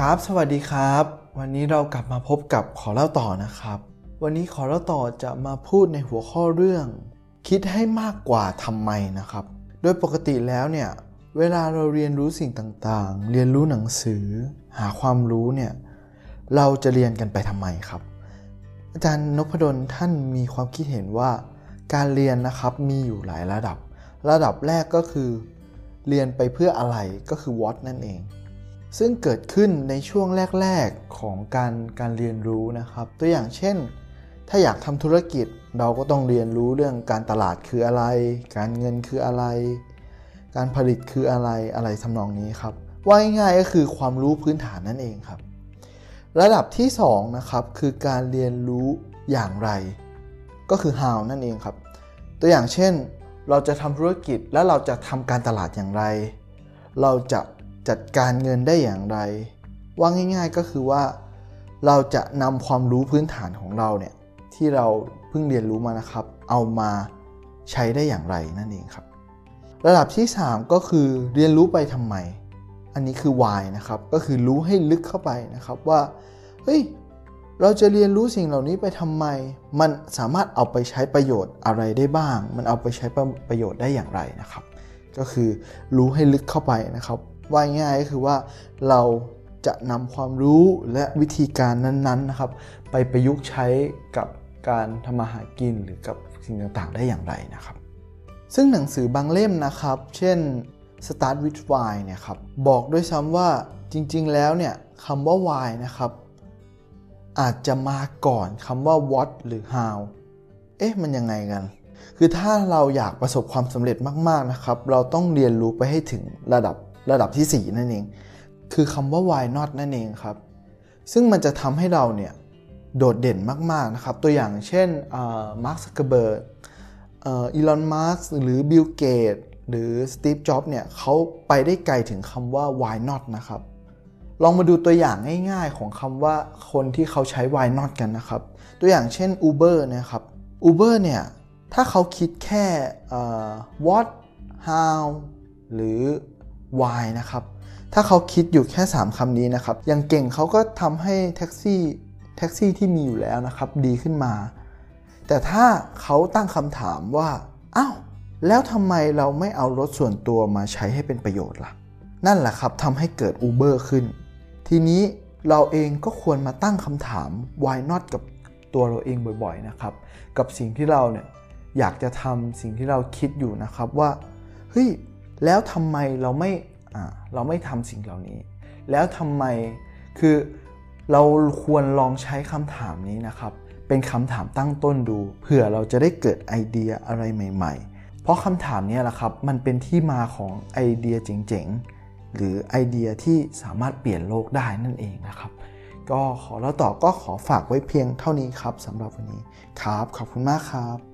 ครับ สวัสดีครับ วันนี้เรากลับมาพบกับขอเล่าต่อนะครับ วันนี้ขอเล่าต่อจะมาพูดในหัวข้อเรื่อง คิดให้มากกว่าทำไมนะครับ โดยปกติแล้วเนี่ย เวลาเราเรียนรู้สิ่งต่างๆ เรียนรู้หนังสือ หาความรู้เนี่ย เราจะเรียนกันไปทำไมครับ อาจารย์นพดลท่านมีความคิดเห็นว่า การเรียนนะครับมีอยู่หลายระดับ ระดับแรกก็คือ เรียนไปเพื่ออะไรก็คือ what นั่นเอง ซึ่งเกิดขึ้นในช่วงแรก ๆของการการเรียนรู้นะครับ ตัวอย่างเช่น ถ้าอยากทำธุรกิจเราก็ต้องเรียนรู้เรื่องการตลาดคืออะไร การเงินคืออะไร การผลิตคืออะไรอะไรทำนองนี้ครับว่าง่ายๆก็คือความรู้พื้นฐานนั่นเองครับ ระดับที่2นะครับคือการเรียนรู้อย่างไร ก็คือ how นั่นเองครับ ตัวอย่างเช่น เราจะทำธุรกิจแล้วเราจะทำการตลาดอย่างไร เราจะ จัดการเงินได้อย่างไร ว่าง่าย ๆก็คือว่า เราจะนำความรู้พื้นฐานของเราเนี่ยที่เราเพิ่งเรียนรู้มานะครับ เอามาใช้ได้อย่างไรนั่นเองครับ ระดับที่ 3 ก็คือเรียนรู้ไปทำไม อันนี้คือ why นะครับ ก็คือรู้ให้ลึกเข้าไปนะครับว่าเฮ้ยเราจะเรียนรู้สิ่งเหล่านี้ไปทำไม มันสามารถเอาไปใช้ประโยชน์อะไรได้บ้าง มันเอาไปใช้ประโยชน์ได้อย่างไรนะครับ ก็คือรู้ให้ลึกเข้าไปนะครับ ว่าง่ายก็คือว่าเราจะนำความรู้และวิธีการนั้นๆนะครับ ไปประยุกต์ใช้กับการทำมาหากินหรือกับสิ่งต่างๆ ได้อย่างไรนะครับ ซึ่งหนังสือบางเล่มนะครับ เช่น Start with Why เนี่ยครับบอกด้วยซ้ำว่าจริงๆ แล้วเนี่ยคำว่า Why นะครับ อาจจะมาก่อนคำว่า What หรือ How เอ๊ะมันยังไงกัน คือถ้าเราอยากประสบความสำเร็จมากๆนะครับ เราต้องเรียนรู้ไปให้ถึงระดับ ระดับที่ 4 นั่นเอง คือคำว่า Why not นั่นเองครับ ซึ่งมันจะทำให้เราเนี่ยโดดเด่นมาก ๆ นะครับ ตัวอย่างเช่นมาร์คซักเกอร์เบิร์กอีลอนมัสก์หรือบิล เกต หรือสตีฟ จ็อบส์ เนี่ยเขาไปได้ไกลถึงคำว่า why not นะครับ ลองมาดูตัวอย่างง่ายๆ ของคำว่าคนที่เขาใช้ why not กันนะครับ ตัวอย่างเช่น Uber นะครับ Uber เนี่ย ถ้าเขาคิดแค่ what how หรือ why นะครับ ถ้าเขาคิดอยู่แค่ 3คำนี้นะครับย่างเก่งเขาก็ทำให้แท็กซี่แท็กซี่ที่มีอยู่แล้วนะครับ ดีขึ้นมา แต่ถ้าเขาตั้งคำถามว่าอ้าวแล้วทำไมเราไม่เอารถส่วนตัวมาใช้ให้เป็นประโยชน์ล่ะ นั่นแหละครับทำให้เกิด Uber ขึ้น ทีนี้เราเองก็ควรมาตั้งคำถาม why not กับตัวเราเองบ่อยๆนะครับ กับสิ่งที่เราเนี่ยอยากจะทำสิ่งที่เราคิดอยู่นะครับว่าเฮ้ย แล้วทำไมเราไม่เราไม่ทำสิ่งเหล่านี้ แล้วทำไมคือเราควรลองใช้คำถามนี้นะครับ เป็นคำถามตั้งต้นดู เผื่อเราจะได้เกิดไอเดียอะไรใหม่ ๆ เพราะคำถามนี้แหละครับ มันเป็นที่มาของไอเดียเจ๋งๆ หรือไอเดียที่สามารถเปลี่ยนโลกได้นั่นเองนะครับ ก็ขอแล้วต่อก็ขอฝากไว้เพียงเท่านี้ครับสำหรับวันนี้ครับ ขอบคุณมากครับ